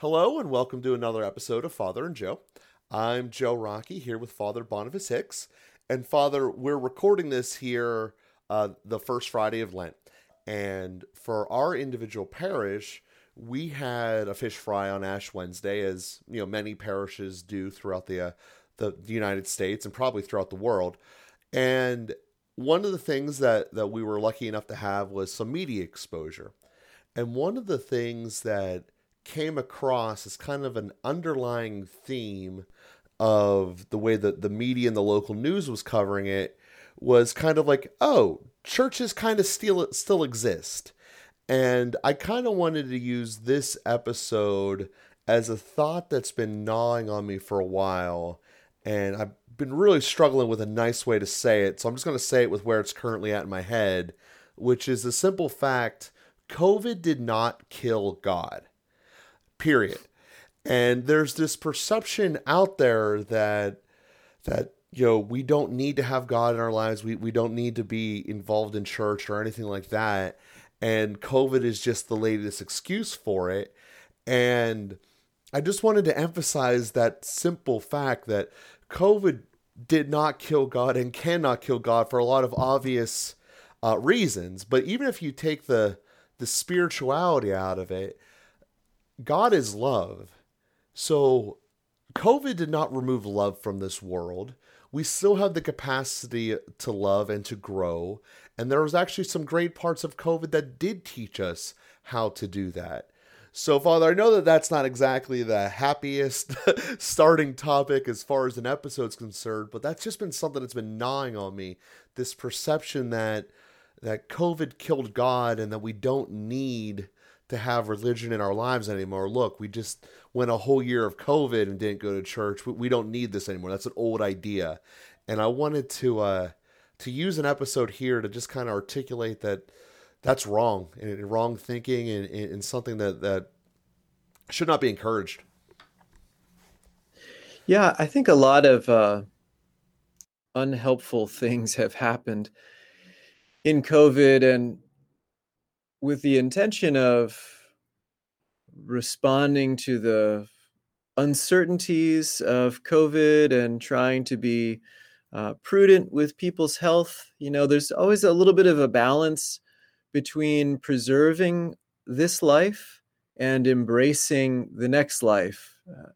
Hello, and welcome to another episode of Father and Joe. I'm Joe Rockey here with Father Boniface Hicks. And Father, we're recording this here uh, the first Friday of Lent. And for our individual parish, we had a fish fry on Ash Wednesday, as you know many parishes do throughout the uh, the, the United States and probably throughout the world. And one of the things that that we were lucky enough to have was some media exposure. And one of the things that came across as kind of an underlying theme of the way that the media and the local news was covering it was kind of like, oh, churches kind of still still exist. And I kind of wanted to use this episode as a thought that's been gnawing on me for a while. And I've been really struggling with a nice way to say it. So I'm just going to say it with where it's currently at in my head, which is the simple fact COVID did not kill God. Period. And there's this perception out there that that you know we don't need to have god in our lives. We, we don't need to be involved in church or anything like that. And covid is just the latest excuse for it. And i just wanted to emphasize that simple fact that covid did not kill god and cannot kill god for a lot of obvious uh, reasons. But even if you take the the spirituality out of it god is love so, COVID did not remove love from this world. We still have the capacity to love and to grow. And there was actually some great parts of COVID that did teach us how to do that. So, Father, I know that that's not exactly the happiest starting topic as far as an episode's concerned, but that's just been something that's been gnawing on me. This perception that that COVID killed God and that we don't need to have religion in our lives anymore. Look, we just went a whole year of COVID and didn't go to church. We, we don't need this anymore. That's an old idea. And I wanted to uh, to use an episode here to just kind of articulate that that's wrong and, wrong thinking and, and something that that should not be encouraged. Yeah, I think a lot of uh, unhelpful things have happened in COVID and with the intention of responding to the uncertainties of COVID and trying to be uh, prudent with people's health. You know, there's always a little bit of a balance between preserving this life and embracing the next life. Uh,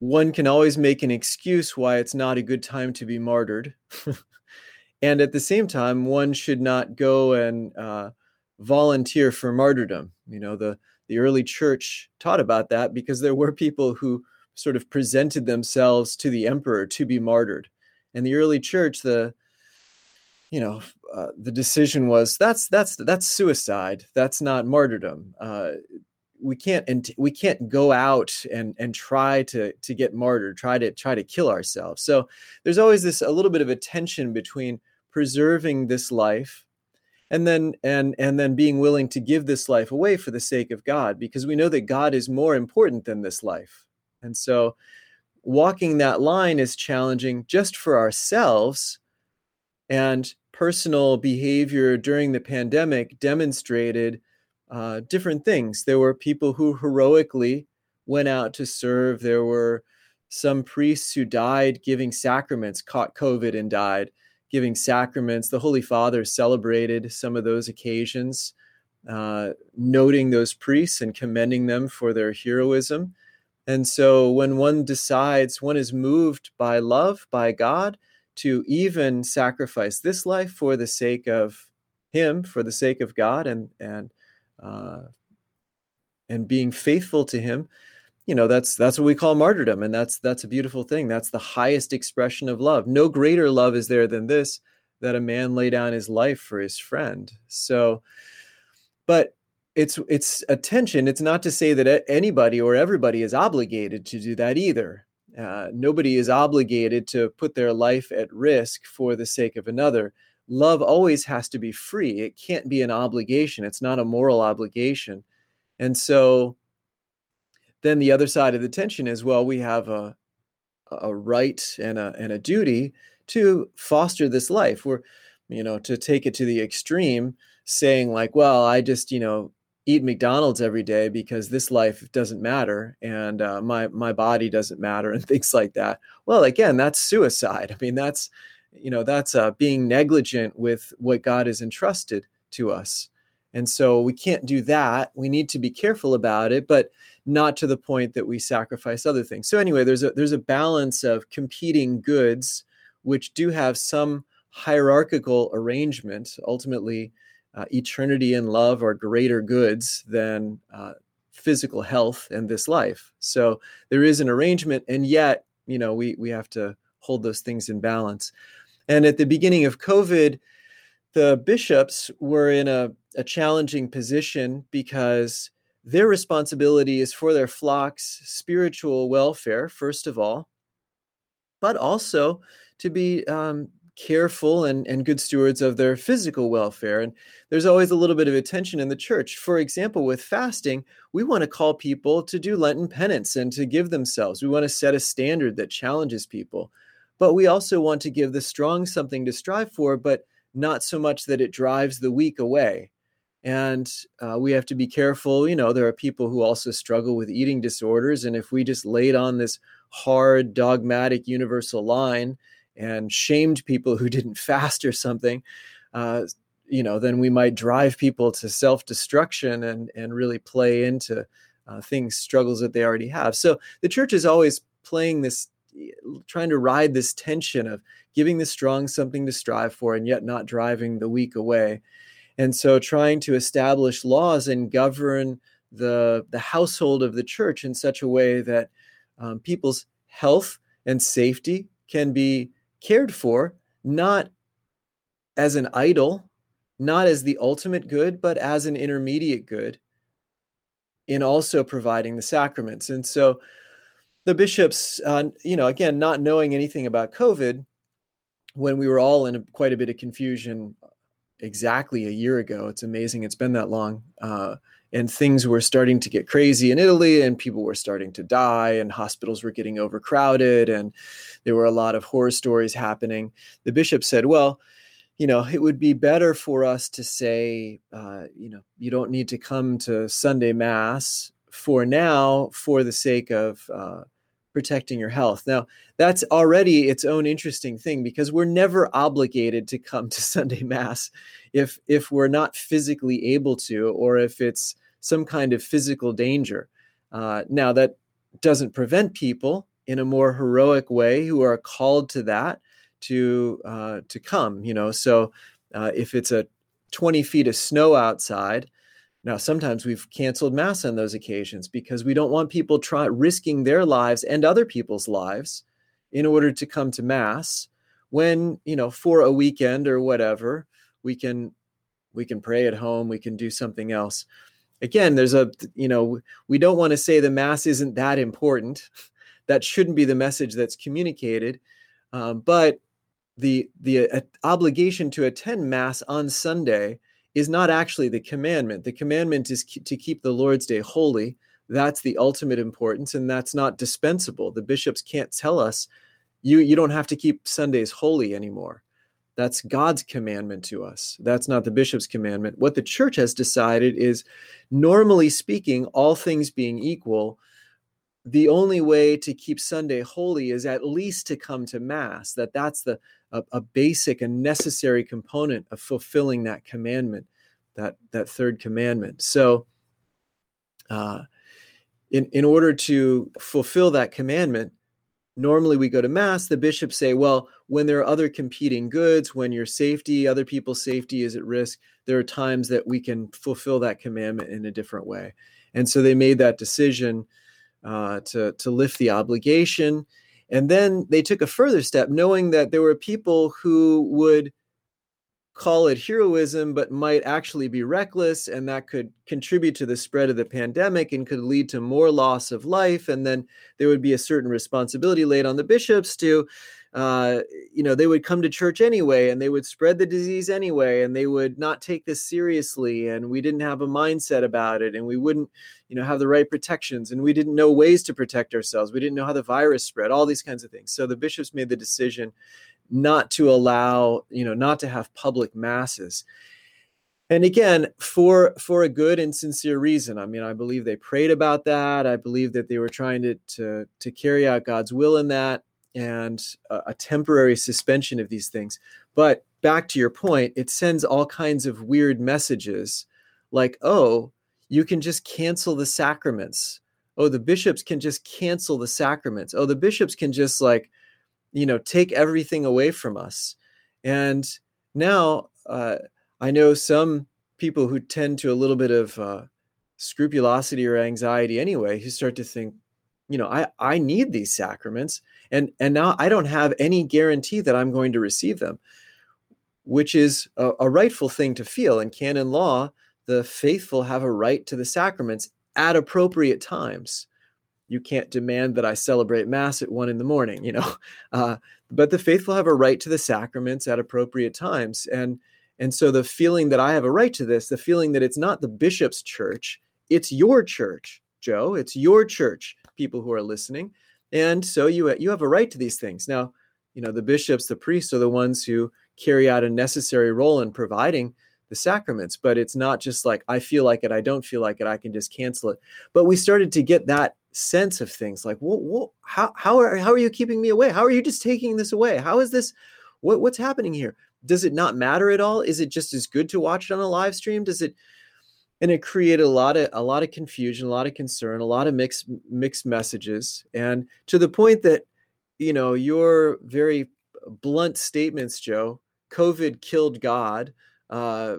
one can always make an excuse why it's not a good time to be martyred. and at the same time, one should not go and uh, volunteer for martyrdom. You know, the the early church taught about that because there were people who sort of presented themselves to the emperor to be martyred. And the early church, the you know, uh, the decision was that's that's that's suicide. That's not martyrdom. Uh, we can't and we can't go out and and try to to get martyred, try to try to kill ourselves. So there's always this a little bit of a tension between preserving this life and then and and then being willing to give this life away for the sake of God because we know that God is more important than this life. And so walking that line is challenging just for ourselves and personal behavior during the pandemic demonstrated uh, different things. There were people who heroically went out to serve. There were some priests who died giving sacraments, caught COVID and died giving sacraments. The Holy Father celebrated some of those occasions, uh, noting those priests and commending them for their heroism. And so when one decides, one is moved by love, by God, to even sacrifice this life for the sake of Him, for the sake of God, and and uh, and being faithful to Him, you know that's that's what we call martyrdom and that's that's a beautiful thing. That's the highest expression of love. No greater love is there than this that a man lay down his life for his friend. So but it's it's attention it's not to say that anybody or everybody is obligated to do that either. Uh, nobody is obligated to put their life at risk for the sake of another. Love always has to be free. It can't be an obligation. It's not a moral obligation. And so then the other side of the tension is well we have a a right and a and a duty to foster this life we're you know to take it to the extreme saying like well i just you know eat McDonald's every day because this life doesn't matter and uh, my my body doesn't matter and things like that. Well, again, that's suicide. I mean, that's you know that's uh, being negligent with what God has entrusted to us, and so we can't do that. We need to be careful about it, but not to the point that we sacrifice other things. So anyway, there's a there's a balance of competing goods which do have some hierarchical arrangement. Ultimately, uh, eternity and love are greater goods than uh, physical health and this life. So there is an arrangement, and yet, you know, we we have to hold those things in balance. And at the beginning of COVID, the bishops were in a, a challenging position because their responsibility is for their flock's spiritual welfare, first of all, but also to be um, careful and, and good stewards of their physical welfare. And there's always a little bit of attention in the church. For example, with fasting, we want to call people to do Lenten penance and to give themselves. We want to set a standard that challenges people. But we also want to give the strong something to strive for, but not so much that it drives the weak away. And uh, we have to be careful. You know, there are people who also struggle with eating disorders. And if we just laid on this hard, dogmatic, universal line, and shamed people who didn't fast or something, uh, you know, then we might drive people to self-destruction and and really play into uh, things, struggles that they already have. So the church is always playing this, trying to ride this tension of giving the strong something to strive for and yet not driving the weak away. And so trying to establish laws and govern the the household of the church in such a way that um, people's health and safety can be cared for, not as an idol, not as the ultimate good, but as an intermediate good in also providing the sacraments. And so the bishops, uh, you know, again, not knowing anything about COVID, when we were all in a, quite a bit of confusion exactly a year ago, it's amazing it's been that long. Uh, and things were starting to get crazy in Italy, and people were starting to die, and hospitals were getting overcrowded, and there were a lot of horror stories happening. The bishop said, Well, you know, it would be better for us to say, uh, you know, you don't need to come to Sunday Mass for now for the sake of uh, protecting your health. Now, that's already its own interesting thing because we're never obligated to come to Sunday Mass if if we're not physically able to, or if it's some kind of physical danger. Uh, now, that doesn't prevent people in a more heroic way who are called to that to uh, to come. You know, so uh, if it's a 20 feet of snow outside, now sometimes we've canceled mass on those occasions because we don't want people try risking their lives and other people's lives in order to come to mass. When you know, for a weekend or whatever, we can we can pray at home, we can do something else again there's a you know we don't want to say the mass isn't that important that shouldn't be the message that's communicated um, but the the uh, obligation to attend mass on sunday is not actually the commandment the commandment is to keep the lord's day holy that's the ultimate importance and that's not dispensable the bishops can't tell us you you don't have to keep sundays holy anymore that's God's commandment to us. That's not the bishop's commandment. What the church has decided is, normally speaking, all things being equal, the only way to keep Sunday holy is at least to come to Mass. That that's the a, a basic and necessary component of fulfilling that commandment, that that third commandment. So, uh, in in order to fulfill that commandment, normally we go to mass the bishops say well when there are other competing goods when your safety other people's safety is at risk there are times that we can fulfill that commandment in a different way and so they made that decision uh, to to lift the obligation and then they took a further step knowing that there were people who would call it heroism, but might actually be reckless, and that could contribute to the spread of the pandemic and could lead to more loss of life. And then there would be a certain responsibility laid on the bishops to, uh, you know, they would come to church anyway, and they would spread the disease anyway, and they would not take this seriously, and we didn't have a mindset about it, and we wouldn't, you know, have the right protections, and we didn't know ways to protect ourselves. We didn't know how the virus spread, all these kinds of things. So the bishops made the decision not to allow, you know, not to have public masses. and again for for a good and sincere reason i mean i believe they prayed about that i believe that they were trying to to, to carry out god's will in that and a, a temporary suspension of these things. But back to your point it sends all kinds of weird messages like oh you can just cancel the sacraments. Oh the bishops can just cancel the sacraments. Oh the bishops can just like you know take everything away from us. And now uh, I know some people who tend to a little bit of uh, scrupulosity or anxiety anyway, who start to think, you know, I, I need these sacraments, and and now I don't have any guarantee that I'm going to receive them, which is a, a rightful thing to feel. In canon law, the faithful have a right to the sacraments at appropriate times. You can't demand that I celebrate mass at one in the morning, you know, uh, but the faithful have a right to the sacraments at appropriate times, and and so the feeling that I have a right to this, the feeling that it's not the bishop's church, it's your church, Joe. It's your church, people who are listening. And so you you have a right to these things. Now, you know, the bishops, the priests are the ones who carry out a necessary role in providing the sacraments, but it's not just like I feel like it, I don't feel like it, I can just cancel it. But we started to get that sense of things like, well how how are how are you keeping me away? How are you just taking this away? How is this what, what's happening here? does it not matter at all? Is it just as good to watch it on a live stream? Does it and it created a lot of a lot of confusion, a lot of concern, a lot of mixed mixed messages, and to the point that you know your very blunt statements, Joe. COVID killed God. Uh,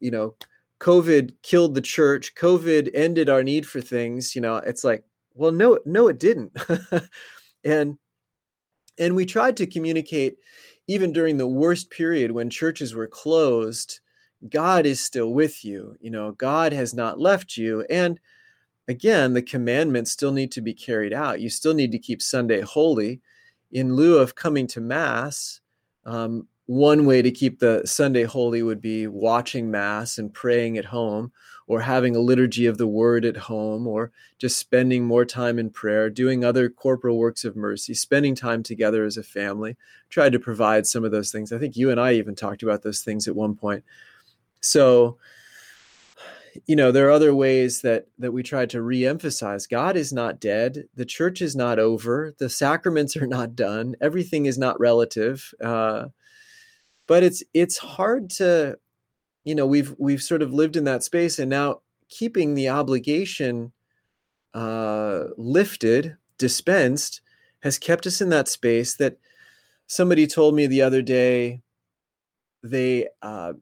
you know, COVID killed the church. COVID ended our need for things. You know, it's like, well, no, no, it didn't. and and we tried to communicate even during the worst period when churches were closed, God is still with you. You know, God has not left you. And again, the commandments still need to be carried out. You still need to keep Sunday holy. In lieu of coming to Mass, um, one way to keep the Sunday holy would be watching Mass and praying at home or having a liturgy of the word at home, or just spending more time in prayer, doing other corporal works of mercy, spending time together as a family. Tried to provide some of those things. I think you and I even talked about those things at one point. So, you know, there are other ways that that we try to re-emphasize. God is not dead. The church is not over. The sacraments are not done. Everything is not relative. Uh, but it's it's hard to you know we've we've sort of lived in that space and now keeping the obligation uh, lifted dispensed has kept us in that space that somebody told me the other day they uh,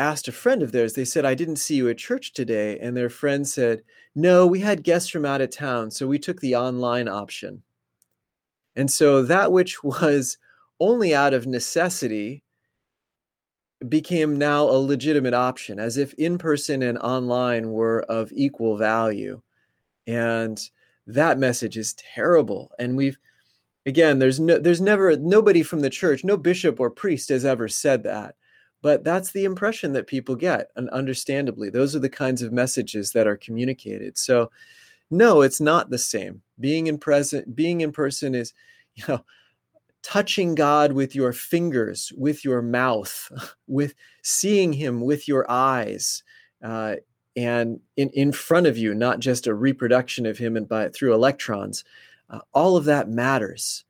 asked a friend of theirs they said i didn't see you at church today and their friend said no we had guests from out of town so we took the online option and so that which was only out of necessity became now a legitimate option, as if in person and online were of equal value. And that message is terrible. And we've, again, there's no, there's never nobody from the church, no bishop or priest has ever said that. But that's the impression that people get, and understandably, those are the kinds of messages that are communicated. So, no, it's not the same. Being in present, being in person is, you know, touching God with your fingers, with your mouth, with seeing Him with your eyes, uh, and in, in front of you, not just a reproduction of Him and by through electrons. Uh, all of that matters.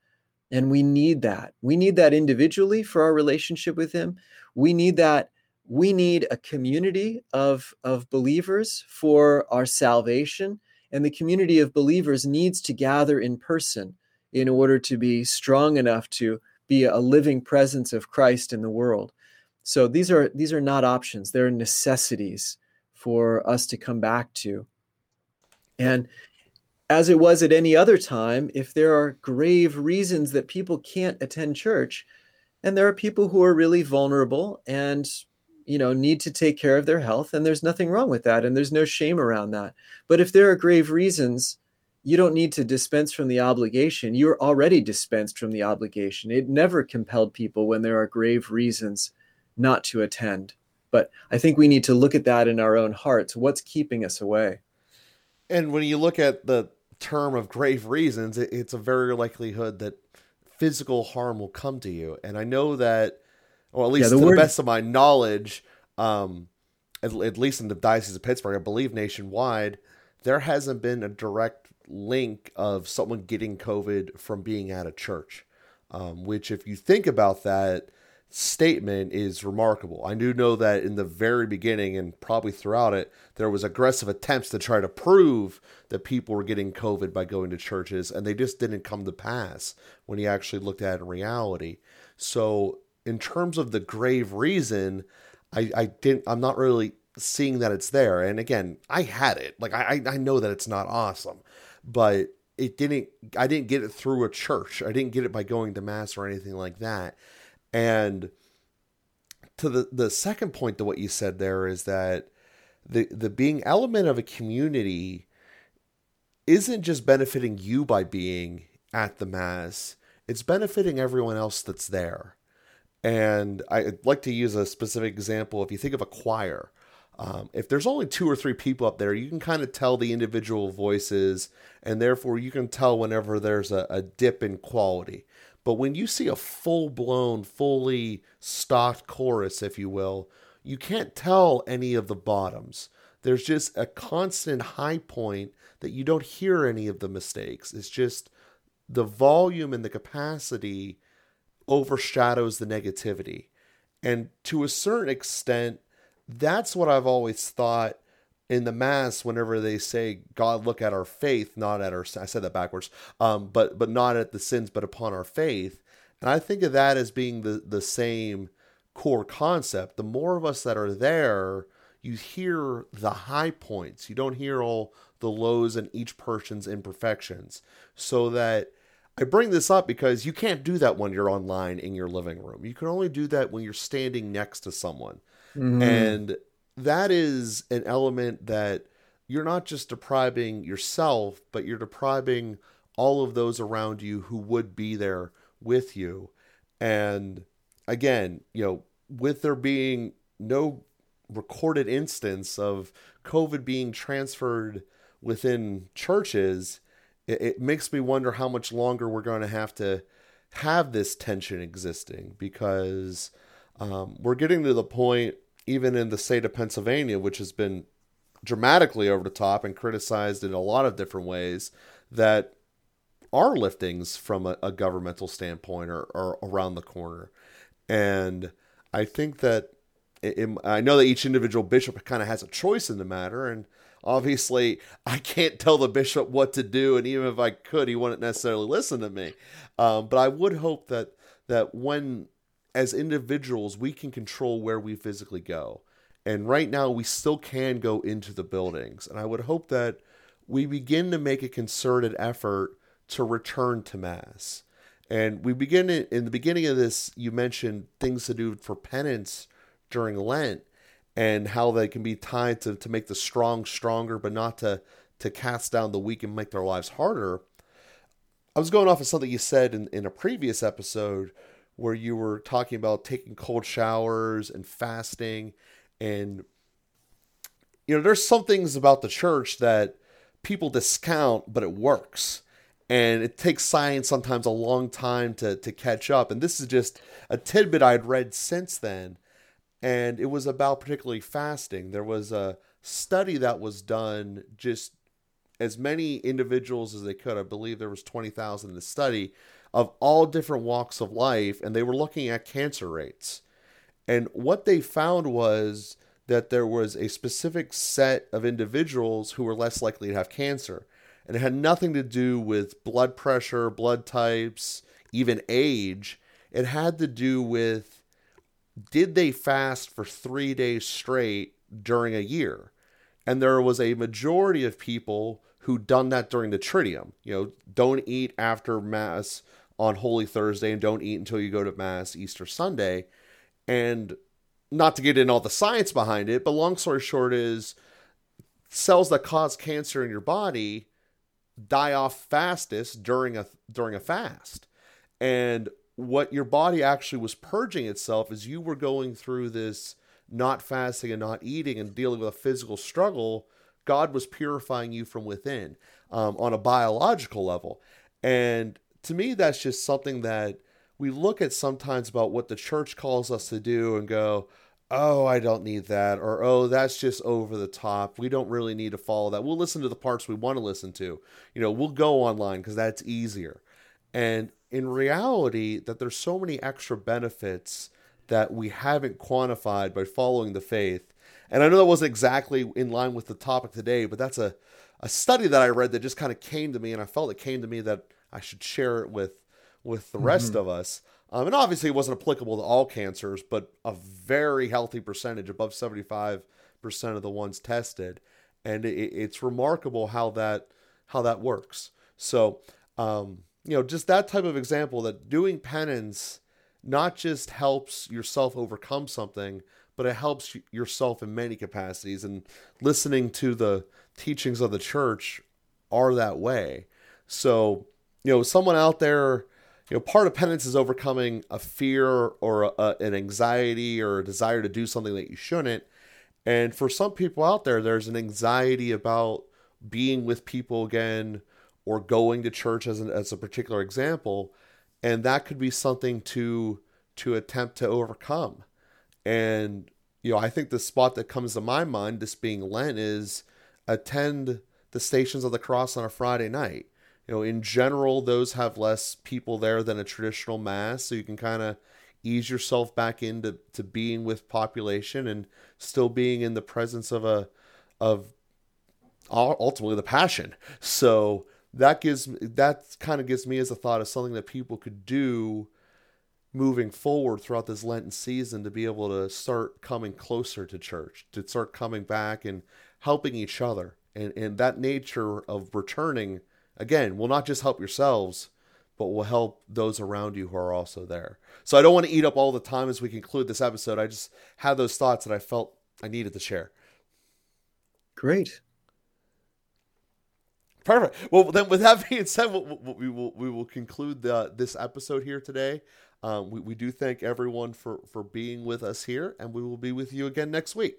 And we need that. We need that individually for our relationship with Him. We need that. We need a community of, of believers for our salvation. And the community of believers needs to gather in person in order to be strong enough to be a living presence of Christ in the world. So these are these are not options; they're necessities for us to come back to. And as it was at any other time, if there are grave reasons that people can't attend church, and there are people who are really vulnerable and you know need to take care of their health and there's nothing wrong with that and there's no shame around that but if there are grave reasons you don't need to dispense from the obligation. You're already dispensed from the obligation. It never compelled people when there are grave reasons not to attend. But I think we need to look at that in our own hearts. What's keeping us away? And when you look at the term of grave reasons, it's a very likelihood that physical harm will come to you. And I know that, or at least yeah, to word... the best of my knowledge, um, at, at least in the Diocese of Pittsburgh, I believe nationwide, there hasn't been a direct link of someone getting COVID from being at a church. Um, which, if you think about that statement, is remarkable. I do know that in the very beginning and probably throughout it, there was aggressive attempts to try to prove that people were getting COVID by going to churches, and they just didn't come to pass when he actually looked at it in reality. So, in terms of the grave reason, I, I didn't. I'm not really seeing that it's there. And again, I had it. Like I I know that it's not awesome, but it didn't. I didn't get it through a church. I didn't get it by going to mass or anything like that. And to the the second point to what you said there is that the the being element of a community isn't just benefiting you by being at the mass. It's benefiting everyone else that's there. And i'd like to use a specific example. If you think of a choir um, if there's only two or three people up there, you can kind of tell the individual voices, and therefore you can tell whenever there's a, a dip in quality. But when you see a full blown, fully stocked chorus, if you will, you can't tell any of the bottoms. There's just a constant high point that you don't hear any of the mistakes. It's just the volume and the capacity overshadows the negativity. And to a certain extent, that's what I've always thought in the mass whenever they say god look at our faith not at our i said that backwards. Um, but but not at the sins but upon our faith. And i think of that as being the the same core concept. The more of us that are there you hear the high points. You don't hear all the lows and each person's imperfections. So that i bring this up because you can't do that when you're online in your living room. You can only do that when you're standing next to someone. Mm-hmm. And that is an element that you're not just depriving yourself, but you're depriving all of those around you who would be there with you. And again, you know, with there being no recorded instance of COVID being transferred within churches, it, it makes me wonder how much longer we're going to have to have this tension existing because um, we're getting to the point, even in the state of Pennsylvania, which has been dramatically over the top and criticized in a lot of different ways, that our liftings from a, a governmental standpoint are, are, around the corner. And I think that it, I know that each individual bishop kind of has a choice in the matter, and obviously I can't tell the bishop what to do, and even if I could, he wouldn't necessarily listen to me. Um, but I would hope that that when as individuals, we can control where we physically go. And right now, we still can go into the buildings. And I would hope that we begin to make a concerted effort to return to Mass. And we begin in the beginning of this, you mentioned things to do for penance during Lent and how they can be tied to, to make the strong stronger, but not to, to cast down the weak and make their lives harder. I was going off of something you said in, in a previous episode where you were talking about taking cold showers and fasting and you know there's some things about the church that people discount but it works. And it takes science sometimes a long time to to catch up. And this is just a tidbit I'd read since then. And it was about particularly fasting. There was a study that was done just as many individuals as they could. I believe there was 20,000 in the study of all different walks of life, and they were looking at cancer rates. And what they found was that there was a specific set of individuals who were less likely to have cancer. And it had nothing to do with blood pressure, blood types, even age. It had to do with did they fast for three days straight during a year? And there was a majority of people who done that during the Triduum. You know, don't eat after Mass on Holy Thursday and don't eat until you go to Mass Easter Sunday. And not to get in all the science behind it, but long story short is cells that cause cancer in your body die off fastest during a during a fast. And what your body actually was purging itself is you were going through this not fasting and not eating and dealing with a physical struggle. God was purifying you from within um, on a biological level. And to me, that's just something that we look at sometimes about what the church calls us to do and go, oh, I don't need that, or oh, that's just over the top. We don't really need to follow that. We'll listen to the parts we want to listen to. You know, we'll go online because that's easier. And in reality, that there's so many extra benefits that we haven't quantified by following the faith. And I know that wasn't exactly in line with the topic today, but that's a, a study that I read that just kind of came to me, and I felt it came to me that I should share it with with the rest mm-hmm. of us. Um, and obviously, it wasn't applicable to all cancers, but a very healthy percentage, above 75% of the ones tested. And it, it's remarkable how that how that works. So, um, you know, just that type of example that doing penance not just helps yourself overcome something, but it helps yourself in many capacities. And listening to the teachings of the church are that way. So, you know, someone out there you know, part of penance is overcoming a fear or a, an anxiety or a desire to do something that you shouldn't. And for some people out there, there's an anxiety about being with people again or going to church as, an, as a particular example. And that could be something to to attempt to overcome. And you know, I think the spot that comes to my mind, this being Lent, is attend the Stations of the Cross on a Friday night you know, in general, those have less people there than a traditional mass, so you can kind of ease yourself back into to being with population and still being in the presence of a of ultimately the passion. So that gives that kind of gives me as a thought of something that people could do moving forward throughout this Lenten season to be able to start coming closer to church, to start coming back and helping each other. And and that nature of returning again, will not just help yourselves, but will help those around you who are also there. So I don't want to eat up all the time as we conclude this episode. I just had those thoughts that I felt I needed to share. Great. Perfect. Well, then, with that being said, we'll, we will we will conclude the, this episode here today. Um, we, we do thank everyone for for being with us here, and we will be with you again next week.